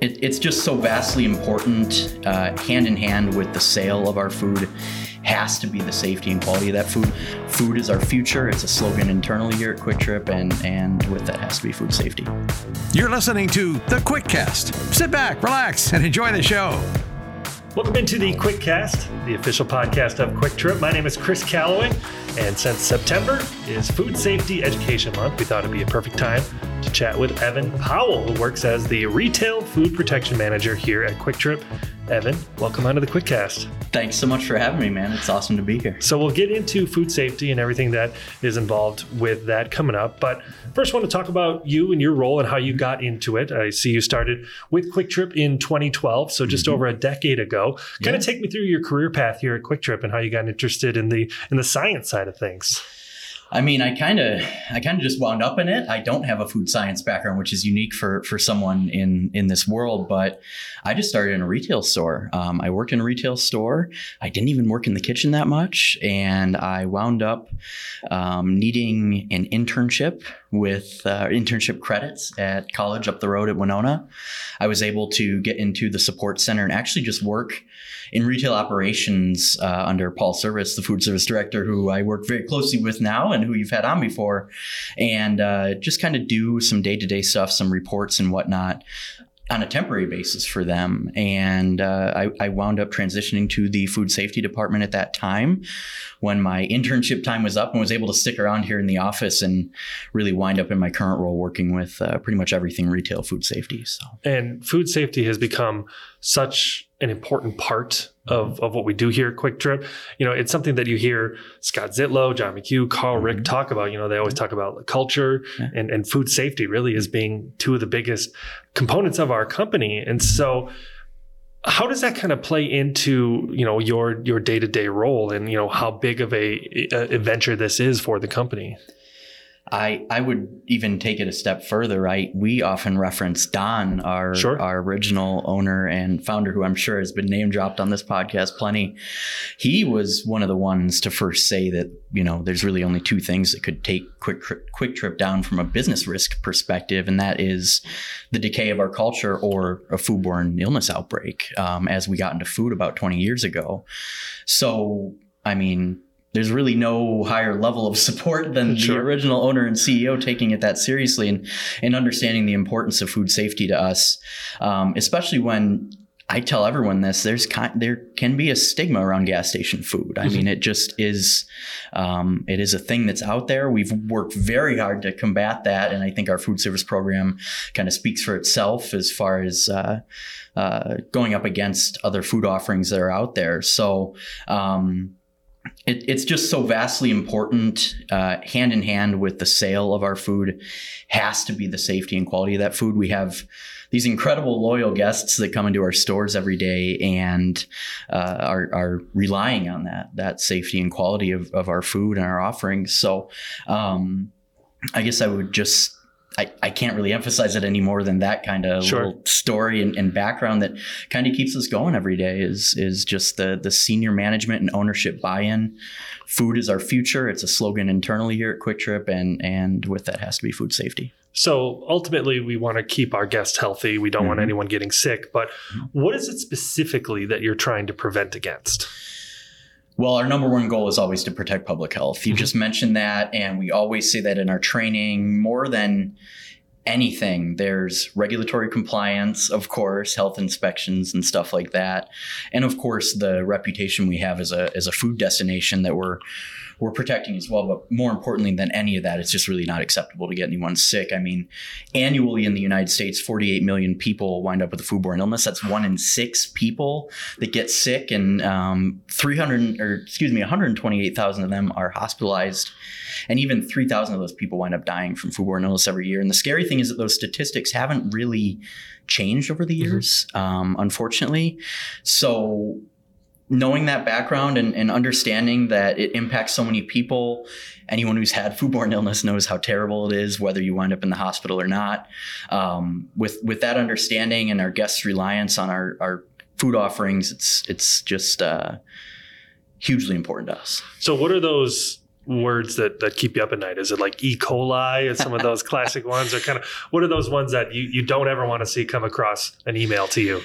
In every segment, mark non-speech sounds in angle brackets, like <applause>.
it, it's just so vastly important, uh, hand in hand with the sale of our food, has to be the safety and quality of that food. Food is our future. It's a slogan internally here at Kwik Trip, and and with that has to be food safety. You're listening to the Kwikcast. Sit back, relax, and enjoy the show. Welcome into the Kwikcast, the official podcast of Kwik Trip. My name is Chris Calloway, and since September is Food Safety Education Month, we thought it'd be a perfect time to chat with Evan Powell, who works as the Retail Food Protection Manager here at Kwik Trip. Evan, welcome onto the Kwikcast. Thanks so much for having me, man. It's awesome to be here. So we'll get into food safety and everything that is involved with that coming up. But first, I want to talk about you and your role and how you got into it. I see you started with Kwik Trip in 2012, so just mm-hmm. over a decade ago. Kind yeah. of take me through your career path here at Kwik Trip and how you got interested in the in the science side of things. I mean, I kind of, I kind of just wound up in it. I don't have a food science background, which is unique for for someone in in this world. But I just started in a retail store. Um, I worked in a retail store. I didn't even work in the kitchen that much, and I wound up um, needing an internship with uh, internship credits at college up the road at Winona. I was able to get into the support center and actually just work in retail operations uh, under Paul Service, the food service director, who I work very closely with now and who you've had on before, and uh, just kind of do some day to day stuff, some reports and whatnot on a temporary basis for them. And uh, I, I, wound up transitioning to the food safety department at that time when my internship time was up and was able to stick around here in the office and really wind up in my current role working with uh, pretty much everything retail food safety. So. And food safety has become such an important part of, of what we do here at Kwik Trip. You know, it's something that you hear Scott Zietlow, John McHugh, Carl mm-hmm. Rick talk about. You know, they always talk about culture yeah. and, and food safety really as being two of the biggest components of our company. And so how does that kind of play into you know your your day-to-day role and you know how big of a, a adventure this is for the company I I would even take it a step further. Right, we often reference Don, our sure. our original owner and founder, who I'm sure has been name dropped on this podcast plenty. He was one of the ones to first say that you know there's really only two things that could take quick Kwik Trip down from a business risk perspective, and that is the decay of our culture or a foodborne illness outbreak. Um, as we got into food about 20 years ago, so I mean there's really no higher level of support than sure. the original owner and CEO taking it that seriously and, and understanding the importance of food safety to us, um, especially when I tell everyone this. There's kind, there can be a stigma around gas station food. I mm-hmm. mean, it just is. Um, it is a thing that's out there. We've worked very hard to combat that, and I think our food service program kind of speaks for itself as far as uh, uh, going up against other food offerings that are out there. So. Um, it, it's just so vastly important, uh, hand in hand with the sale of our food, has to be the safety and quality of that food. We have these incredible loyal guests that come into our stores every day and uh, are, are, relying on that that safety and quality of, of our food and our offerings. So, um, I guess I would just I, I can't really emphasize it any more than that kind of sure. little story and, and, background that kind of keeps us going every day is is just the the senior management and ownership buy-in. Food is our future. It's a slogan internally here at Kwik Trip, and and with that has to be food safety. So ultimately, we want to keep our guests healthy. We don't mm-hmm. want anyone getting sick. But what is it specifically that you're trying to prevent against? Well, our number one goal is always to protect public health. You mm-hmm. just mentioned that, and we always say that in our training more than anything. There's regulatory compliance, of course, health inspections and stuff like that. And of course, the reputation we have as a, as a food destination that we're we're protecting as well. But more importantly than any of that, it's just really not acceptable to get anyone sick. I mean, annually in the United States, 48 million people wind up with a foodborne illness. That's one in six people that get sick, and um, 300 or excuse me, 128,000 of them are hospitalized, and even 3,000 of those people wind up dying from foodborne illness every year. And the scary thing is that those statistics haven't really changed over the mm-hmm. years, mm-hmm. um, unfortunately. So knowing that background and, and, understanding that it impacts so many people anyone who's had foodborne illness knows how terrible it is whether you wind up in the hospital or not um, with with that understanding and our guests reliance on our, our food offerings it's it's just uh, hugely important to us so what are those words that that keep you up at night? Is it like E. coli and some of those <laughs> classic ones, or kind of what are those ones that you, you don't ever want to see come across an email to you?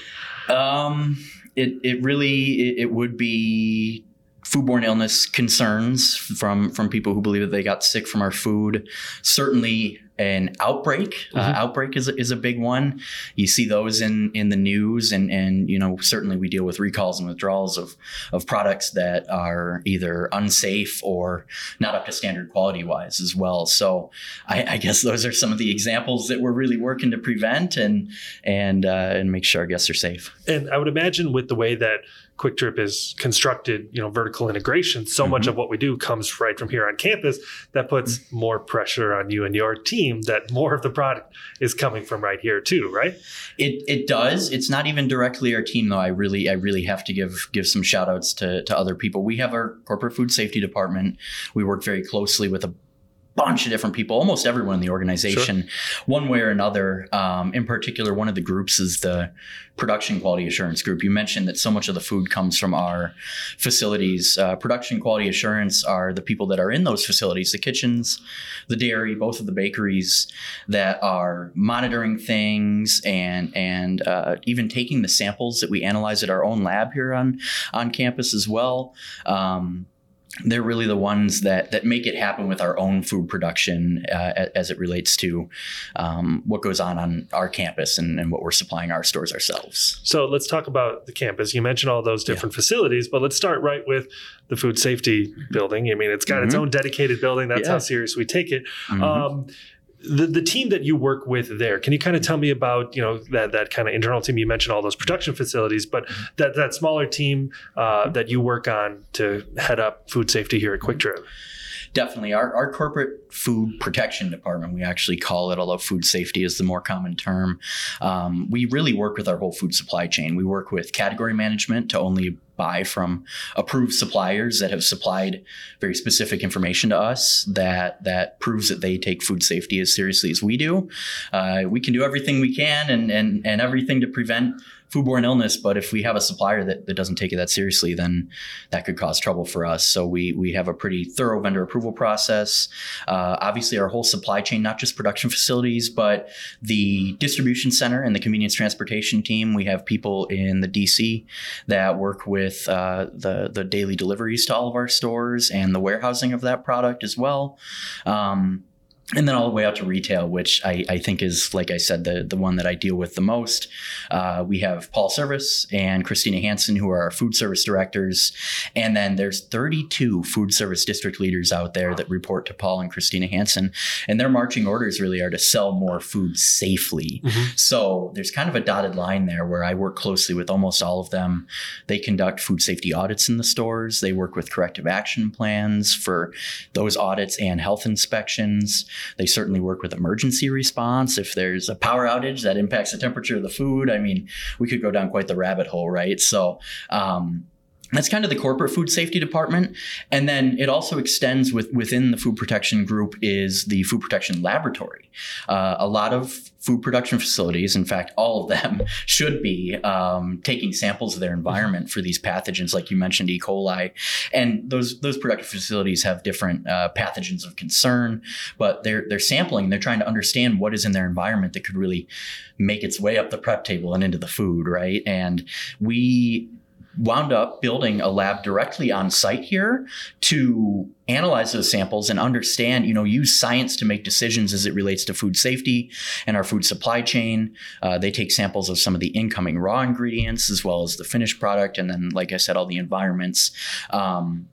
Um, it it really it, it would be foodborne illness concerns from from people who believe that they got sick from our food. Certainly, an outbreak. Uh, mm-hmm. Uh, outbreak is a, is a big one. You see those in in the news, and and you know certainly we deal with recalls and withdrawals of of products that are either unsafe or not up to standard quality wise as well. So I, I guess those are some of the examples that we're really working to prevent and and uh, and make sure our guests are safe. And I would imagine with the way that Kwik Trip is constructed, you know, vertical integration, so mm-hmm. much of what we do comes right from here on campus. That puts mm-hmm. more pressure on you and your team that more of the product is coming from right here too, right? It it does. It's not even directly our team though. I really I really have to give give some shout outs to, to other people. We have our corporate food safety department. We work very closely with a bunch of different people, almost everyone in the organization, sure. one way or another. Um, in particular, one of the groups is the production quality assurance group. You mentioned that so much of the food comes from our facilities. Uh, production quality assurance are the people that are in those facilities, the kitchens, the dairy, both of the bakeries that are monitoring things and and uh, even taking the samples that we analyze at our own lab here on on campus as well. Um, they're really the ones that that make it happen with our own food production uh, as it relates to um, what goes on on our campus and, and, what we're supplying our stores ourselves. So let's talk about the campus. You mentioned all those different yeah. facilities, but let's start right with the food safety building. I mean, it's got mm-hmm. its own dedicated building. That's yeah. how serious we take it. Mm-hmm. Um, the, the team that you work with there can you kind of tell me about you know that that kind of internal team? You mentioned all those production facilities but that that smaller team uh, that you work on to head up food safety here at Kwik Trip definitely our, our corporate food protection department we actually call it although food safety is the more common term um, we really work with our whole food supply chain we work with category management to only buy from approved suppliers that have supplied very specific information to us that that proves that they take food safety as seriously as we do. Uh, we can do everything we can and and and everything to prevent foodborne illness, but if we have a supplier that, that doesn't take it that seriously, then that could cause trouble for us. So we we have a pretty thorough vendor approval process. Uh, obviously, our whole supply chain, not just production facilities, but the distribution center and the convenience transportation team. We have people in the DC that work with uh, the the daily deliveries to all of our stores and the warehousing of that product as well. Um, and then all the way out to retail, which I, I, think is, like I said, the, the one that I deal with the most. Uh, we have Paul Service and Christina Hansen, who are our food service directors. And then there's 32 food service district leaders out there that report to Paul and Christina Hansen. And their marching orders really are to sell more food safely. Mm-hmm. So there's kind of a dotted line there where I work closely with almost all of them. They conduct food safety audits in the stores, they work with corrective action plans for those audits and health inspections. They certainly work with emergency response. If there's a power outage that impacts the temperature of the food, I mean, we could go down quite the rabbit hole, right? So, um, that's kind of the corporate food safety department. And then it also extends with within the food protection group is the food protection laboratory. Uh, a lot of food production facilities in fact all of them <laughs> should be um, taking samples of their environment for these pathogens like you mentioned e. coli. And those those production facilities have different uh, pathogens of concern but they're they're sampling. They're trying to understand what is in their environment that could really make its way up the prep table and into the food right? And we wound up building a lab directly on site here to analyze those samples and understand, you know, use science to make decisions as it relates to food safety and our food supply chain. Uh, they take samples of some of the incoming raw ingredients as well as the finished product, and then, like I said, all the environments, um,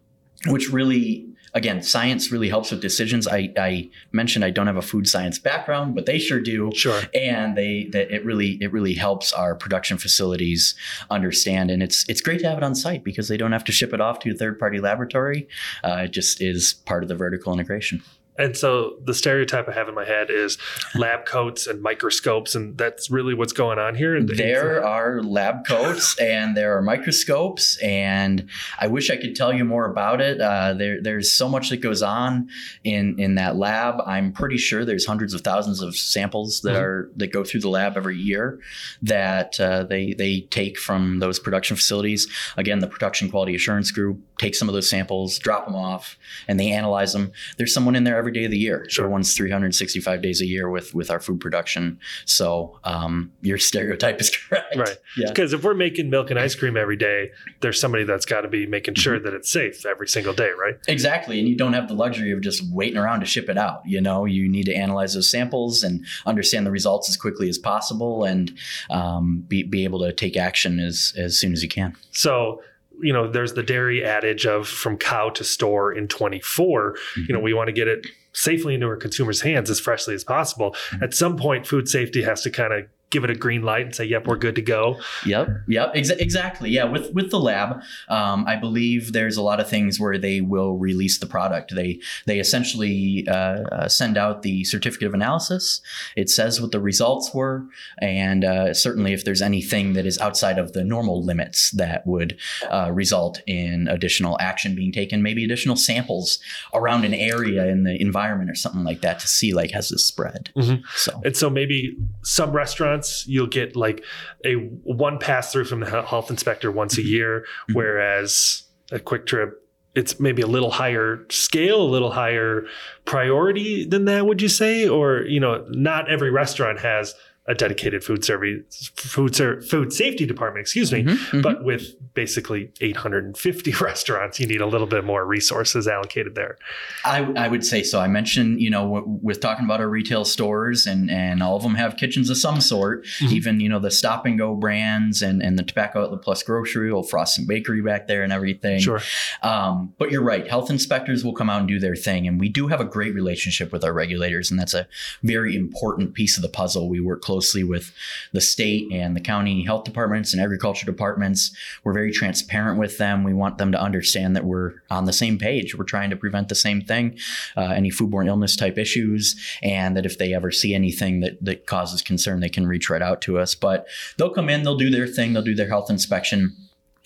which really again, science really helps with decisions. I, I, mentioned I don't have a food science background, but they sure do. Sure. And they that it really it really helps our production facilities understand, and it's it's great to have it on site because they don't have to ship it off to a third party laboratory. Uh, it just is part of the vertical integration. And so the stereotype I have in my head is lab coats and microscopes, and that's really what's going on here. There are lab coats <laughs> and there are microscopes, and I wish I could tell you more about it. Uh, there, there's so much that goes on in in that lab. I'm pretty sure there's hundreds of thousands of samples that mm-hmm. are that go through the lab every year that uh, they they take from those production facilities. Again, the production quality assurance group takes some of those samples, drop them off, and they analyze them. There's someone in there every day of the year. Sure. Everyone's 365 days a year with with our food production. So um, your stereotype is <laughs> correct. Right. Yeah. Because if we're making milk and ice cream every day, there's somebody that's got to be making sure mm-hmm. that it's safe every single day, right? Exactly. And you don't have the luxury of just waiting around to ship it out. You know, you need to analyze those samples and understand the results as quickly as possible, and um, be be able to take action as as soon as you can. So you know, there's the dairy adage of from cow to store in 24. Mm-hmm. You know, mm-hmm. we want to get it safely into our consumers' hands as freshly as possible. Mm-hmm. At some point, food safety has to kind of give it a green light and say, "Yep, we're good to go." Yep, yep, ex- exactly. Yeah, with with the lab, um, I believe there's a lot of things where they will release the product. They they essentially uh, uh, send out the certificate of analysis. It says what the results were, and uh, certainly if there's anything that is outside of the normal limits that would uh, result in additional action being taken, maybe additional samples around an area in the environment or something like that to see like has this spread. Mm-hmm. So and so maybe some restaurants months, you'll get like a one pass through from the health inspector once a mm-hmm. year, mm-hmm. whereas a Kwik Trip it's maybe a little higher scale, a little higher priority than that, would you say? Or, you know, not every restaurant has a dedicated food service food ser- food safety department excuse me mm-hmm, mm-hmm. but with basically 850 <laughs> restaurants you need a little bit more resources allocated there i, I would say so i mentioned you know w- with talking about our retail stores and and all of them have kitchens of some sort mm-hmm. even you know the stop and go brands and and the tobacco outlet plus grocery old frost and bakery back there and everything sure um, but you're right health inspectors will come out and do their thing and we do have a great relationship with our regulators and that's a very important piece of the puzzle we work closely with the state and the county health departments and agriculture departments. We're very transparent with them. We want them to understand that we're on the same page. We're trying to prevent the same thing, uh, any foodborne illness type issues, and that if they ever see anything that, that causes concern, they can reach right out to us. But they'll come in, they'll do their thing, they'll do their health inspection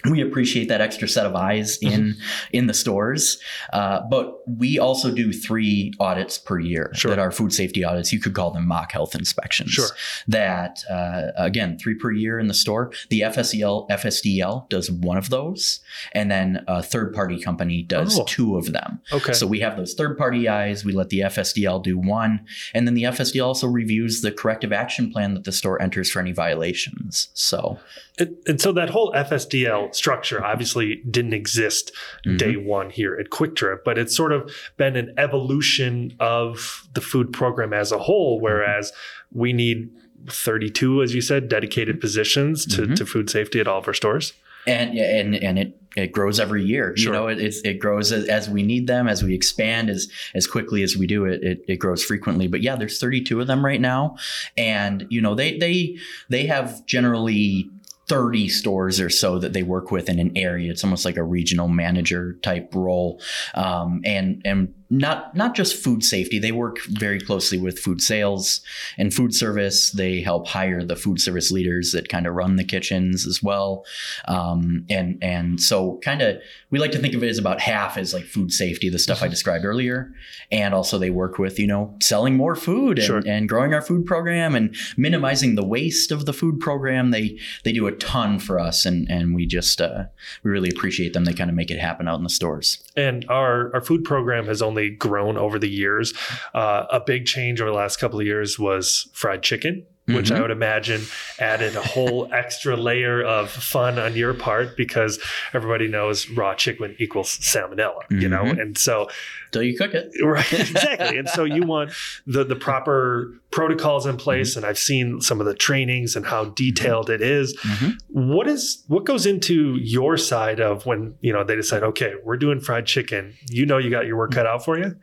we appreciate that extra set of eyes mm-hmm. in in the stores uh, but we also do three audits per year sure. that are food safety audits you could call them mock health inspections sure. that uh, again three per year in the store the fsdl fsdl does one of those and then a third party company does oh. two of them okay so we have those third party eyes we let the fsdl do one and then the fsdl also reviews the corrective action plan that the store enters for any violations so and, and so that whole fsdl structure obviously didn't exist mm-hmm. day one here at Kwik Trip, but it's sort of been an evolution of the food program as a whole, whereas we need 32, as you said, dedicated positions to, mm-hmm. to food safety at all of our stores. And, and, and it, it grows every year. Sure. You know, it, it grows as, as, we need them, as we expand, as, as quickly as we do it, it, it grows frequently. But yeah, there's 32 of them right now. And, you know, they, they, they have generally 30 stores or so that they work with in an area. It's almost like a regional manager type role. Um, and, and not not just food safety. They work very closely with food sales and food service. They help hire the food service leaders that kind of run the kitchens as well. Um, and and so kind of we like to think of it as about half as like food safety, the stuff I mm-hmm. described earlier, and also they work with you know selling more food and, sure. and growing our food program and minimizing the waste of the food program. They they do a ton for us, and and we just uh, we really appreciate them. They kind of make it happen out in the stores. And our our food program has only only grown over the years. Uh, a big change over the last couple of years was fried chicken which mm-hmm. I would imagine added a whole <laughs> extra layer of fun on your part because everybody knows raw chicken equals salmonella, mm-hmm. you know, mm-hmm. and so till you cook it, right? <laughs> Exactly, and so you want the the proper protocols in place, mm-hmm. and I've seen some of the trainings and how detailed it is. Mm-hmm. What is what goes into your side of when you know they decide, okay, we're doing fried chicken. You know, you got your work cut out for you.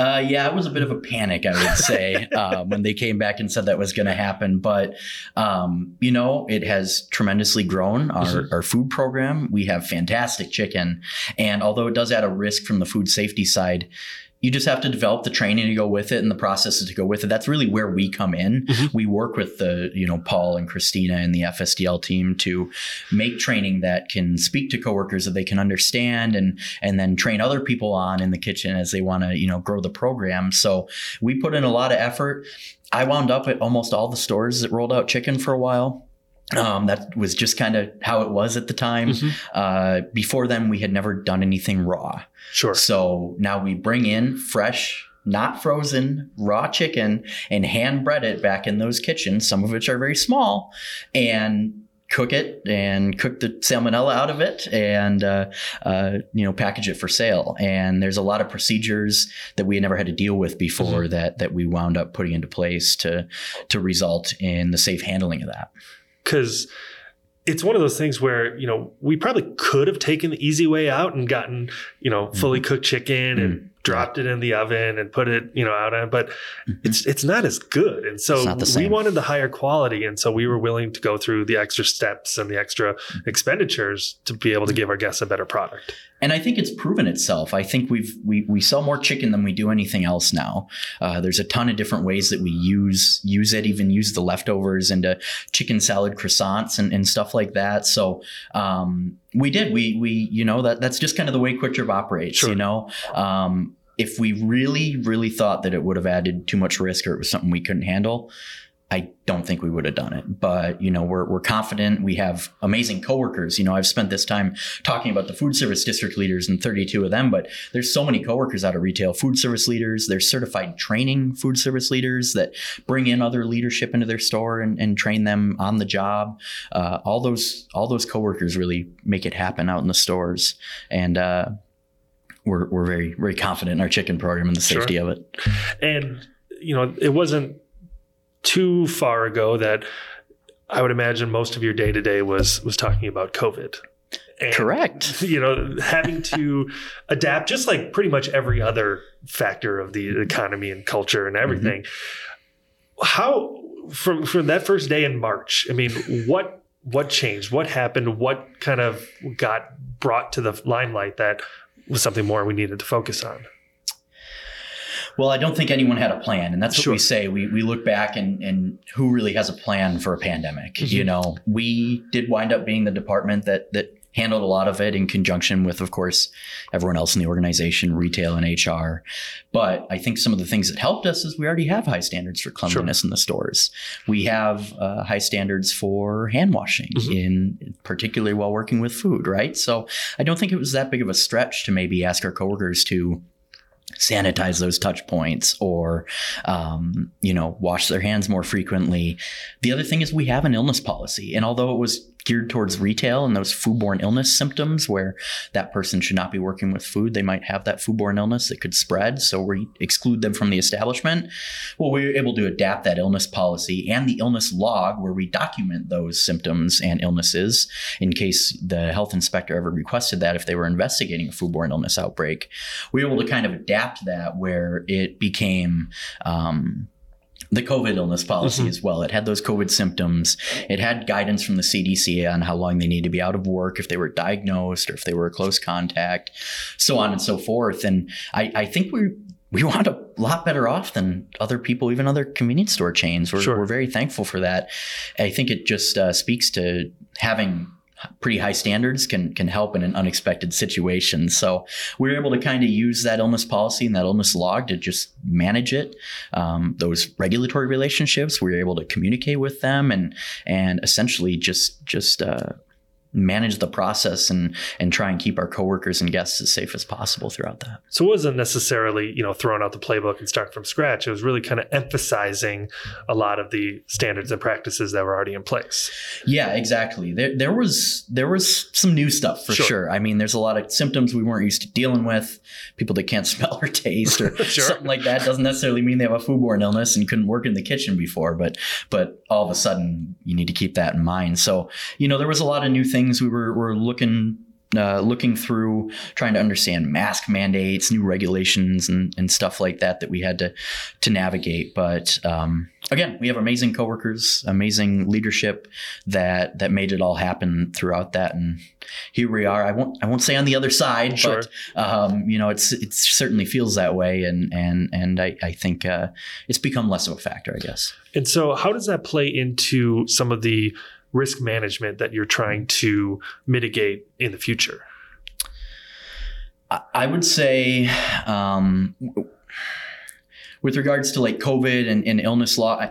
Uh, yeah, it was a bit of a panic, I would say, <laughs> uh, when they came back and said that was going to happen. But, um, you know, it has tremendously grown our, mm-hmm. our food program. We have fantastic chicken. And although it does add a risk from the food safety side, you just have to develop the training to go with it and the processes to go with it. That's really where we come in. Mm-hmm. We work with the, you know, Paul and Christina and the FSDL team to make training that can speak to coworkers that they can understand and and then train other people on in the kitchen as they want to, you know, grow the program. So we put in a lot of effort. I wound up at almost all the stores that rolled out chicken for a while. Um, that was just kind of how it was at the time. Mm-hmm. Uh, before then, we had never done anything raw. Sure. So now we bring in fresh, not frozen, raw chicken and hand bread it back in those kitchens, some of which are very small, and cook it and cook the salmonella out of it and uh, uh, you know package it for sale and there's a lot of procedures that we had never had to deal with before mm-hmm. that that we wound up putting into place to to result in the safe handling of that because it's one of those things where you know we probably could have taken the easy way out and gotten you know fully mm-hmm. cooked chicken mm-hmm. and dropped it in the oven and put it you know out on but mm-hmm. it's it's not as good and so we wanted the higher quality and so we were willing to go through the extra steps and the extra mm-hmm. expenditures to be able to give our guests a better product and I think it's proven itself. I think we've we we sell more chicken than we do anything else now. Uh, there's a ton of different ways that we use use it, even use the leftovers into chicken salad croissants and, and stuff like that. So um, we did we we you know that that's just kind of the way Kwik Trip operates. Sure. You know. Um, if we really, really thought that it would have added too much risk or it was something we couldn't handle, I don't think we would have done it. But, you know, we're, we're confident. We have amazing coworkers. You know, I've spent this time talking about the food service district leaders and 32 of them, but there's so many coworkers out of retail food service leaders. There's certified training food service leaders that bring in other leadership into their store and, and train them on the job. Uh, all those, all those coworkers really make it happen out in the stores. And, uh, we're, we're very, very confident in our chicken program and the safety sure. of it. And, you know, it wasn't too far ago that I would imagine most of your day to day was was talking about COVID. And, Correct. You know, having to <laughs> adapt just like pretty much every other factor of the economy and culture and everything. Mm-hmm. How from from that first day in March, I mean, what what changed? What happened? What kind of got brought to the limelight that was something more we needed to focus on? Well, I don't think anyone had a plan, and that's what sure. we say. We we look back and and who really has a plan for a pandemic? Mm-hmm. You know, we did wind up being the department that that handled a lot of it in conjunction with, of course, everyone else in the organization, retail and HR. But I think some of the things that helped us is we already have high standards for cleanliness sure. in the stores. We have uh, high standards for hand washing, mm-hmm. in particularly while working with food, right? So I don't think it was that big of a stretch to maybe ask our coworkers to sanitize those touch points or um, you know wash their hands more frequently. The other thing is we have an illness policy and although it was geared towards retail and those foodborne illness symptoms where that person should not be working with food. They might have that foodborne illness that could spread. So we exclude them from the establishment. Well, we were able to adapt that illness policy and the illness log where we document those symptoms and illnesses in case the health inspector ever requested that if they were investigating a foodborne illness outbreak. We were able to kind of adapt that where it became um, the COVID illness policy mm-hmm. as well. It had those COVID symptoms. It had guidance from the CDC on how long they need to be out of work if they were diagnosed or if they were a close contact, so on and so forth. And I, I think we we wound up a lot better off than other people, even other convenience store chains. We're, sure. we're very thankful for that. I think it just uh, speaks to having pretty high standards can can help in an unexpected situation. So we are able to kind of use that illness policy and that illness log to just manage it. Um, those regulatory relationships, we were able to communicate with them and and essentially just just uh, manage the process and and try and keep our coworkers and guests as safe as possible throughout that. So it wasn't necessarily, you know, throwing out the playbook and starting from scratch. It was really kind of emphasizing a lot of the standards and practices that were already in place. Yeah, exactly. There there was there was some new stuff for sure. sure. I mean, there's a lot of symptoms we weren't used to dealing with. People that can't <laughs> smell or taste or <laughs> sure. something like that doesn't necessarily mean they have a foodborne illness and couldn't work in the kitchen before, but but all of a sudden you need to keep that in mind. So, you know, there was a lot of new things things we were, were looking uh, looking through trying to understand mask mandates, new regulations, and, and stuff like that that we had to to navigate. But um, again, we have amazing coworkers, amazing leadership that that made it all happen throughout that, and here we are. I won't I won't say on the other side, sure. but um, you know, it's it certainly feels that way, and and and I I think uh, it's become less of a factor, I guess. And so, how does that play into some of the risk management that you're trying to mitigate in the future? I would say, um, with regards to like COVID and, and illness law,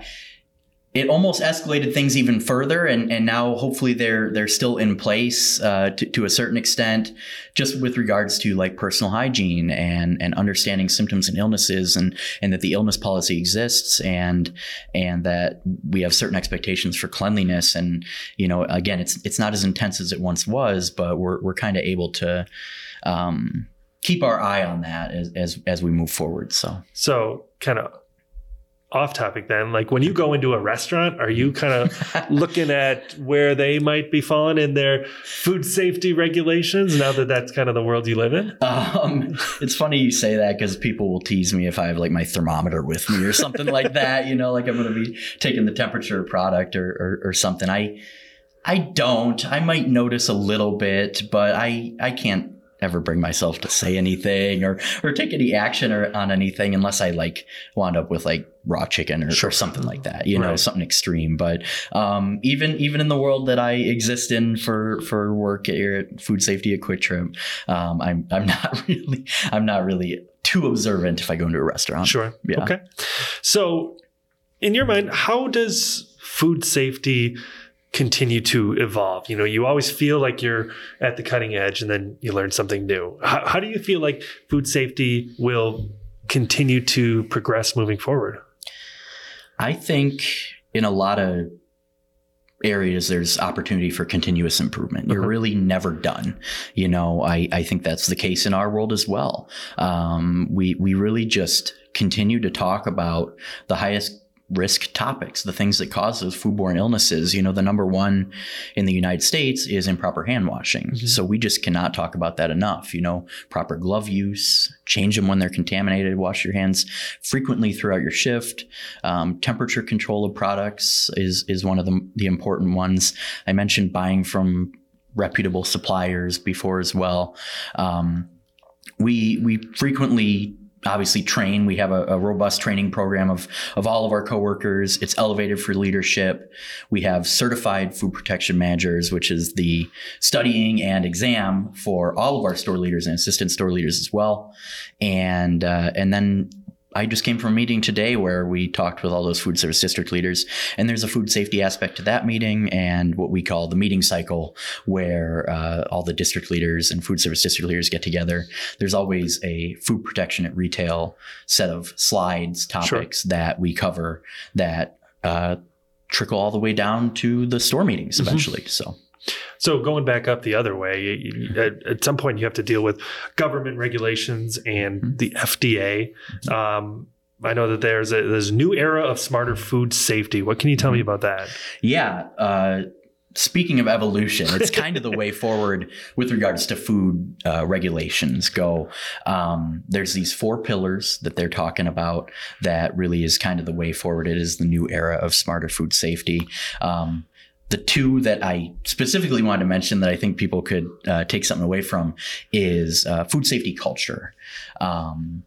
it almost escalated things even further and, and now hopefully they're they're still in place uh, to, to a certain extent just with regards to like personal hygiene and and understanding symptoms and illnesses and and that the illness policy exists and and that we have certain expectations for cleanliness. And you know again it's it's not as intense as it once was but we're we're kind of able to um, keep our eye on that as, as as we move forward so. So kind of off topic then like when you go into a restaurant are you kind of <laughs> looking at where they might be falling in their food safety regulations now that that's kind of the world you live in? Um, it's funny you say that because people will tease me if i have like my thermometer with me or something like that you know like i'm going to be taking the temperature of product or, or, or something. I i don't. I might notice a little bit but i i can't ever bring myself to say anything or or take any action or on anything unless I like wound up with like raw chicken or, sure. or something like that, you know, something extreme. But um, even even in the world that I exist in for for work here at Food Safety at Kwik Trip, um, I'm I'm <laughs> not really I'm not really too observant if I go into a restaurant. Sure. Yeah. Okay. So, in your mind, how does food safety continue to evolve. You know, you always feel like you're at the cutting edge and then you learn something new. How, how do you feel like food safety will continue to progress moving forward? I think in a lot of areas there's opportunity for continuous improvement you're uh-huh. really never done you know I, I think that's the case in our world as well um, we we really just continue to talk about the highest risk topics, the things that cause those foodborne illnesses. You know, the number one in the United States is improper hand washing. Mm-hmm. So we just cannot talk about that enough. You know, proper glove use, change them when they're contaminated, wash your hands frequently throughout your shift. Um, temperature control of products is is one of the, the important ones. I mentioned buying from reputable suppliers before as well. Um, we we frequently obviously train. We have a, a, robust training program of, of all of our coworkers. It's elevated for leadership. We have certified food protection managers, which is the studying and exam for all of our store leaders and assistant store leaders as well. And, uh, and then I just came from a meeting today where we talked with all those food service district leaders, and there's a food safety aspect to that meeting and what we call the meeting cycle, where uh, all the district leaders and food service district leaders get together. There's always a food protection at retail set of slides, topics sure. that we cover that uh, trickle all the way down to the store meetings mm-hmm. eventually. Mm-hmm. So. So going back up the other way, at, at, some point you have to deal with government regulations and mm-hmm. the FDA. Um, I know that there's a there's a new era of smarter food safety. What can you tell me about that? Yeah. Uh, speaking of evolution, it's kind of the way <laughs> forward with regards to food uh, regulations go. Um, there's these four pillars that they're talking about that really is kind of the way forward. It is the new era of smarter food safety. Um, the two that I specifically wanted to mention that I think people could uh, take something away from is uh, food safety culture. Um,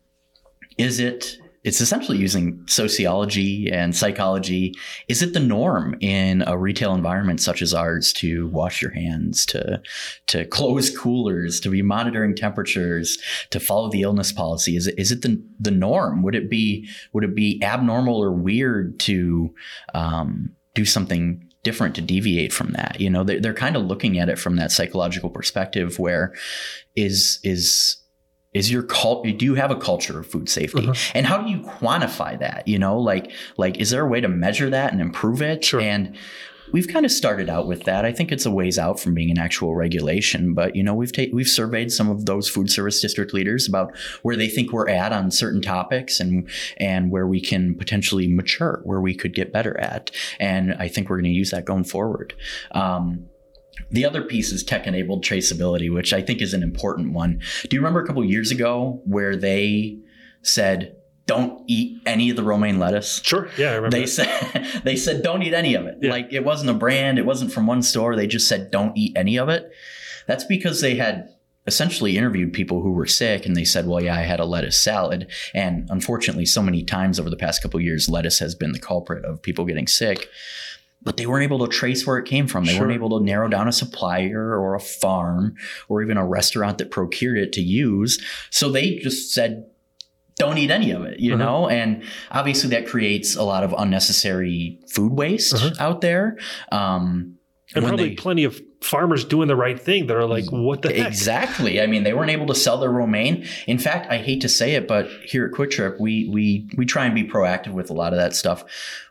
is it? It's essentially using sociology and psychology. Is it the norm in a retail environment such as ours to wash your hands, to to close coolers, to be monitoring temperatures, to follow the illness policy? Is it is it the the norm? Would it be would it be abnormal or weird to um, do something different to deviate from that. You know, they're, they're kind of looking at it from that psychological perspective where is, is, is your cult do you have a culture of food safety uh-huh. and how do you quantify that you know like like is there a way to measure that and improve it sure. and we've kind of started out with that. I think it's a ways out from being an actual regulation, but you know, we've ta- we've surveyed some of those food service district leaders about where they think we're at on certain topics and and where we can potentially mature, where we could get better at. And I think we're going to use that going forward. Um, the other piece is tech enabled traceability, which I think is an important one. Do you remember a couple years ago where they said, don't eat any of the romaine lettuce. Sure. Yeah, I remember. They said <laughs> they said don't eat any of it. Yeah. Like it wasn't a brand, it wasn't from one store. They just said don't eat any of it. That's because they had essentially interviewed people who were sick and they said, well, yeah, I had a lettuce salad. And unfortunately, so many times over the past couple years, lettuce has been the culprit of people getting sick but they weren't able to trace where it came from. They sure. weren't able to narrow down a supplier or a farm or even a restaurant that procured it to use. So they just said, don't eat any of it, you uh-huh. know? And obviously that creates a lot of unnecessary food waste uh-huh. out there. Um, and probably they, plenty of farmers doing the right thing that are like, mm-hmm. what the heck? Exactly. I mean, they weren't able to sell their romaine. In fact, I hate to say it, but here at Kwik Trip, we we we try and be proactive with a lot of that stuff.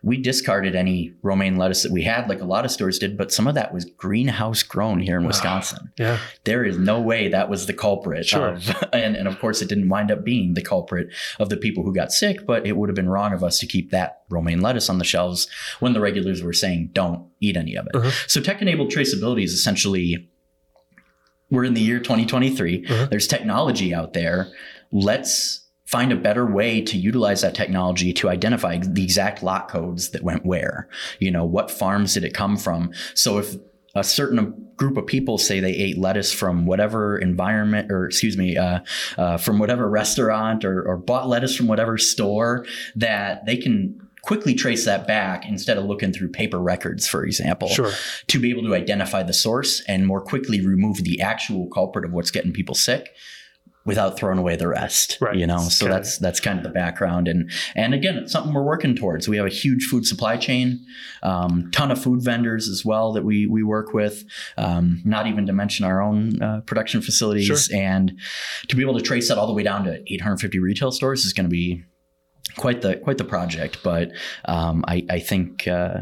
We discarded any romaine lettuce that we had, like a lot of stores did, but some of that was greenhouse grown here in ah, Wisconsin. yeah. There is no way that was the culprit. Sure. Of, <laughs> and, and of course, it didn't wind up being the culprit of the people who got sick, but it would have been wrong of us to keep that romaine lettuce on the shelves when the regulars were saying, don't eat any of it. Uh-huh. So tech enabled traceability is essentially we're in the year 2023. Uh-huh. There's technology out there. Let's find a better way to utilize that technology to identify the exact lot codes that went where. You know, what farms did it come from? So if a certain group of people say they ate lettuce from whatever environment or excuse me uh, uh, from whatever restaurant or, or bought lettuce from whatever store that they can quickly trace that back instead of looking through paper records, for example, sure. to be able to identify the source and more quickly remove the actual culprit of what's getting people sick without throwing away the rest. Right. You know, so Got that's that's kind of the background. And and again, it's something we're working towards. We have a huge food supply chain, um, ton of food vendors as well that we we work with. Um, not even to mention our own uh, production facilities, sure. and to be able to trace that all the way down to 850 retail stores is going to be quite the quite the project, but um, I, I think uh,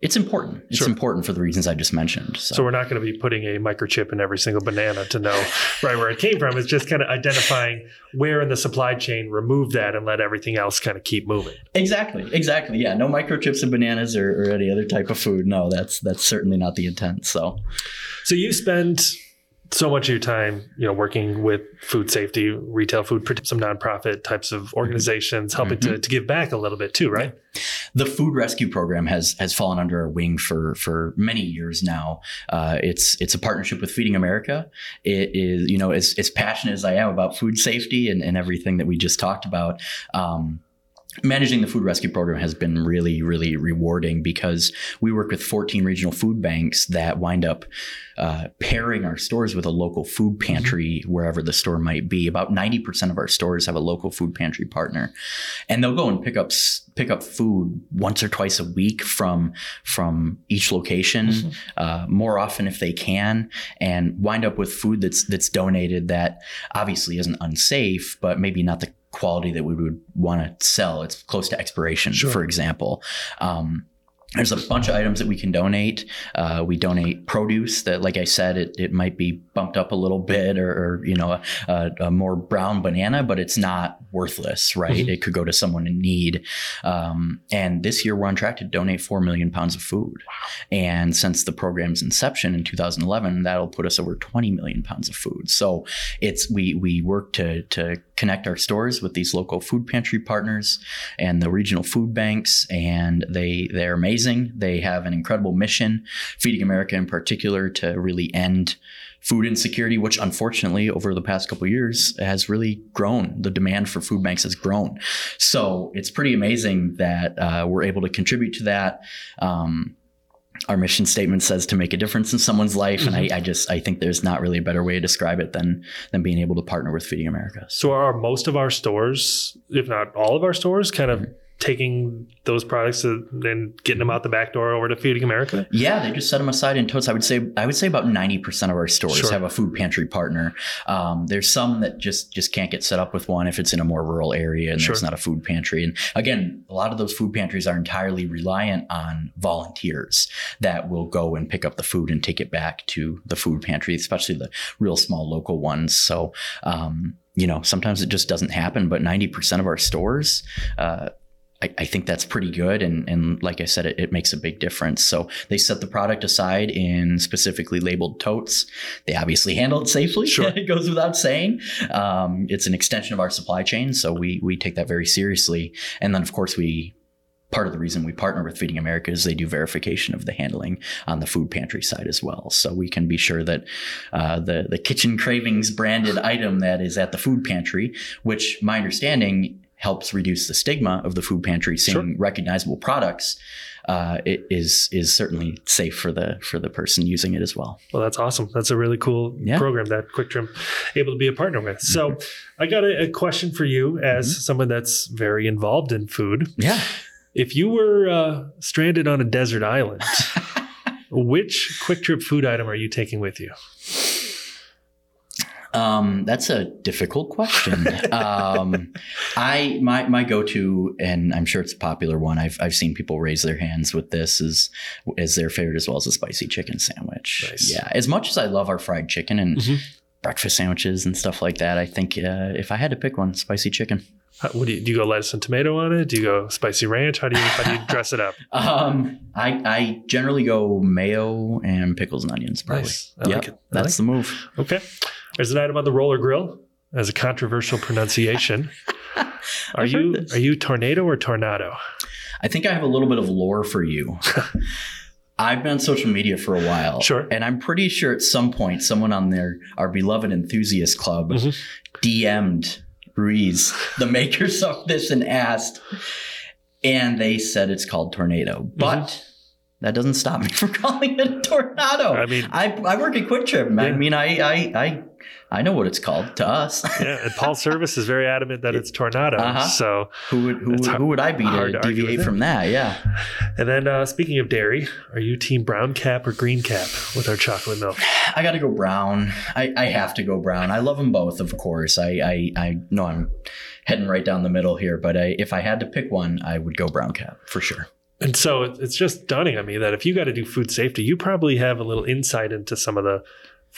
it's important. It's sure. important for the reasons I just mentioned. So. so. we're not going to be putting a microchip in every single banana to know right where it came from. It's just kind of identifying where in the supply chain remove that and let everything else kind of keep moving. Exactly. Exactly. Yeah. No microchips in bananas or, or any other type of food. No, that's that's certainly not the intent. So, so you spend so much of your time, you know, working with food safety, retail food, some nonprofit types of organizations, helping mm-hmm. to, to give back a little bit too, right? The food rescue program has has fallen under our wing for for many years now. Uh, it's it's a partnership with Feeding America. It is, you know, as, as passionate as I am about food safety and, and everything that we just talked about. Um, managing the food rescue program has been really really rewarding because we work with 14 regional food banks that wind up uh, pairing our stores with a local food mm-hmm. pantry wherever the store might be about 90% of our stores have a local food pantry partner and they'll go and pick up pick up food once or twice a week from from each location mm-hmm. uh, more often if they can and wind up with food that's that's donated that obviously isn't unsafe but maybe not the quality that we would want to sell. It's close to expiration, sure. for example. Um, there's a bunch of items that we can donate. Uh, we donate produce that, like I said, it, it might be bumped up a little bit or, or you know, a, a, more brown banana, but it's not worthless, right? Mm-hmm. It could go to someone in need. Um, and this year we're on track to donate 4 million pounds of food. And since the program's inception in 2011, that'll put us over 20 million pounds of food. So it's, we, we work to, to connect our stores with these local food pantry partners and the regional food banks. And they, they're amazing amazing. They have an incredible mission, Feeding America in particular, to really end food insecurity, which unfortunately over the past couple years has really grown. The demand for food banks has grown. So it's pretty amazing that uh, we're able to contribute to that. Um, our mission statement says to make a difference in someone's life, mm-hmm. and I, mm-hmm. I, just I think there's not really a better way to describe it than than being able to partner with Feeding America. So are most of our stores, if not all of our stores, kind of mm-hmm taking those products and getting them out the back door over to Feeding America? Yeah, they just set them aside in totes. I would say I would say about ninety percent of our stores sure. have a food pantry partner. Um, there's some that just just can't get set up with one if it's in a more rural area and sure. there's not a food pantry. And again, a lot of those food pantries are entirely reliant on volunteers that will go and pick up the food and take it back to the food pantry, especially the real small local ones. So. Um, you know, sometimes it just doesn't happen, but 90% of our stores, uh, I, I, think that's pretty good. And, and like I said, it, it, makes a big difference. So they set the product aside in specifically labeled totes. They obviously handle it safely. <laughs> Sure. it goes without saying. Um, it's an extension of our supply chain. So we, we take that very seriously. And then, of course, we part of the reason we partner with Feeding America is they do verification of the handling on the food pantry side as well. So we can be sure that uh, the the Kitchen Cravings branded item that is at the food pantry, which my understanding helps reduce the stigma of the food pantry, seeing sure. recognizable products. Uh, it is is certainly safe for the for the person using it as well. Well, that's awesome. That's a really cool yeah. program that Kwik Trip able to be a partner with. So, mm-hmm. I got a, a, question for you as mm-hmm. someone that's very involved in food. Yeah. If you were uh, stranded on a desert island, <laughs> which Kwik Trip food item are you taking with you? Um, that's a difficult question. <laughs> um, I my my go to, and I'm sure it's a popular one. I've I've seen people raise their hands with this as as their favorite, as well as a spicy chicken sandwich. Nice. Yeah, as much as I love our fried chicken and mm-hmm. breakfast sandwiches and stuff like that, I think uh, if I had to pick one, spicy chicken. How, what do you do? You go lettuce and tomato on it? Do you go spicy ranch? How do you how do you dress it up? <laughs> Um, I I generally go mayo and pickles and onions. Probably. Nice. I yep, like it. That's like the move. Okay. There's an item on the roller grill as a controversial pronunciation. <laughs> Are you are you tornado or tornado? I think I have a little bit of lore for you. <laughs> I've been on social media for a while. Sure. And I'm pretty sure at some point someone on their our beloved enthusiast club mm-hmm. DM'd Ruiz, the makers of this, and asked. And they said it's called Tornado. Mm-hmm. But that doesn't stop me <laughs> from calling it a tornado. I mean, I, I work at Kwik Trip. Yeah. I mean, I, I, I I know what it's called to us. <laughs> yeah, and Paul Service is very adamant that it's tornado. Uh-huh. So who would who, who would I be to, deviate from that? Yeah. And then uh, speaking of dairy, are you team brown cap or green cap with our chocolate milk? I got to go brown. I, I have to go brown. I love them both, of course. I I, I know I'm heading right down the middle here, but I, if I had to pick one, I would go brown cap for sure. And so it's just dawning on me that if you got to do food safety, you probably have a little insight into some of the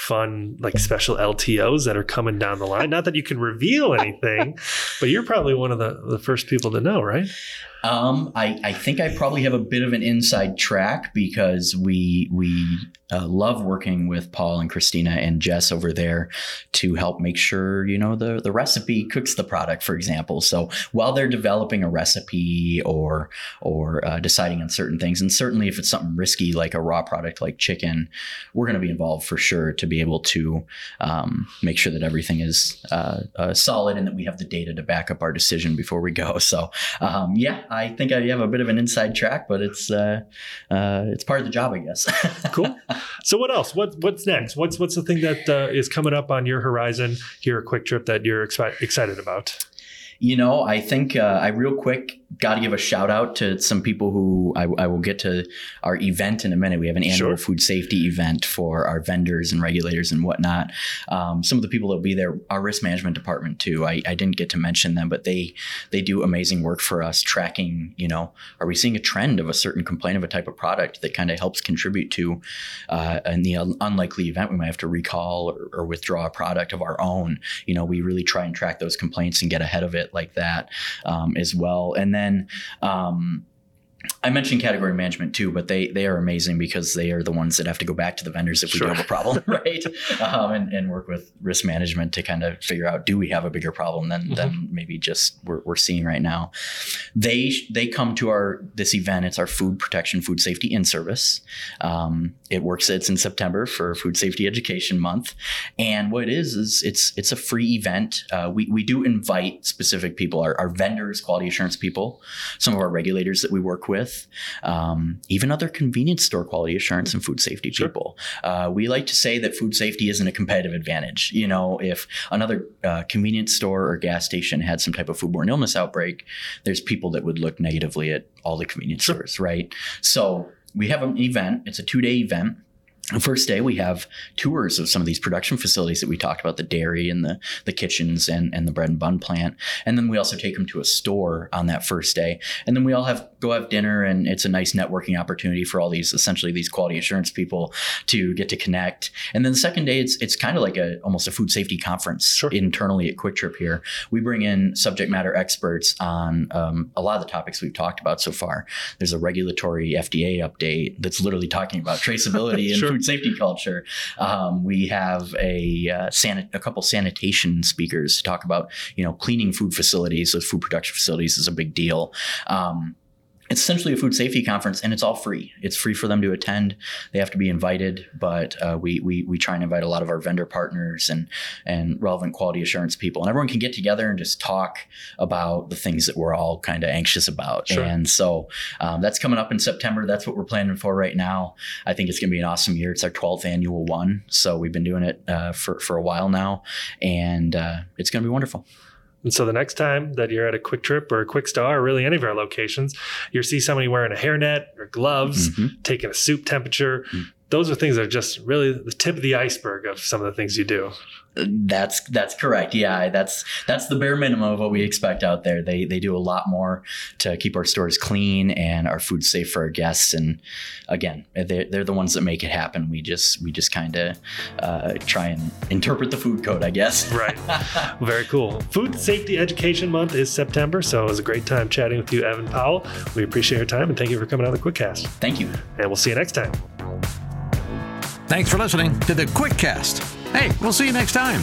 fun like special LTOs that are coming down the line. Not that you can reveal anything, <laughs> but you're probably one of the, the first people to know, right? Um, I, I think I probably have a bit of an inside track because we we uh, love working with Paul and Christina and Jess over there to help make sure you know the the recipe cooks the product, for example. So while they're developing a recipe or or uh, deciding on certain things, and certainly if it's something risky like a raw product like chicken, we're going to be involved for sure to be able to um, make sure that everything is uh, uh, solid and that we have the data to back up our decision before we go. So um, yeah, I think I have a bit of an inside track, but it's uh, uh, it's part of the job, I guess. <laughs> cool. So what else? What what's next? What's what's the thing that uh, is coming up on your horizon here at Kwik Trip that you're expi- excited about? You know, I think uh, I real quick got to give a shout out to some people who I, I, will get to our event in a minute. We have an annual sure. food safety event for our vendors and regulators and whatnot. Um, some of the people that will be there, our risk management department too. I, I, didn't get to mention them, but they they do amazing work for us tracking. You know, are we seeing a trend of a certain complaint of a type of product that kind of helps contribute to uh, in the unlikely event we might have to recall or, or withdraw a product of our own. You know, we really try and track those complaints and get ahead of it like that um, as well. And then then um, I mentioned category management too, but they they are amazing because they are the ones that have to go back to the vendors if we sure. do have a problem, <laughs> right? Um, and, and work with risk management to kind of figure out do we have a bigger problem than mm-hmm. than maybe just we're, we're seeing right now. They they come to our this event. It's our food protection, food safety in service. Um, it works. It's in September for Food Safety Education Month, and what it is is it's it's a free event. Uh, we we do invite specific people, our, our vendors, quality assurance people, some of our regulators that we work with, um, even other convenience store quality assurance and food safety sure. people. Uh, we like to say that food safety isn't a competitive advantage. You know, if another uh, convenience store or gas station had some type of foodborne illness outbreak, there's people that would look negatively at all the convenience sure. stores, right? So we have an event. It's a two day event. The first day we have tours of some of these production facilities that we talked about, the dairy and the, the kitchens and, and the bread and bun plant. And then we also take them to a store on that first day. And then we all have go have dinner, and it's a nice networking opportunity for all these essentially these quality assurance people to get to connect. And then the second day, it's it's kind of like a almost a food safety conference sure. internally at Kwik Trip here. We bring in subject matter experts on um, a lot of the topics we've talked about so far. There's a regulatory FDA update that's literally talking about traceability <laughs> and food safety culture. Um, we have a uh, sanit- a couple sanitation speakers to talk about you know cleaning food facilities, those food production facilities is a big deal. Um, it's essentially a food safety conference and it's all free. It's free for them to attend. They have to be invited, but uh, we, we, we try and invite a lot of our vendor partners and, and relevant quality assurance people. And everyone can get together and just talk about the things that we're all kind of anxious about. Sure. And so um, that's coming up in September. That's what we're planning for right now. I think it's going to be an awesome year. It's our 12th annual one. So we've been doing it uh, for, for a while now, and uh, it's going to be wonderful. And so the next time that you're at a Kwik Trip or a Kwik Star or really any of our locations, you'll see somebody wearing a hairnet or gloves, mm-hmm. taking a soup temperature. Mm-hmm. Those are things that are just really the tip of the iceberg of some of the things you do. That's that's correct. Yeah, that's that's the bare minimum of what we expect out there. They they do a lot more to keep our stores clean and our food safe for our guests. And again, they're, they're the ones that make it happen. We just we just kind of uh, try and interpret the food code, I guess. <laughs> right. Very cool. Food Safety Education Month is September, so it was a great time chatting with you, Evan Powell. We appreciate your time and thank you for coming on the Kwikcast. Thank you. And we'll see you next time. Thanks for listening to the Kwikcast. Hey, we'll see you next time.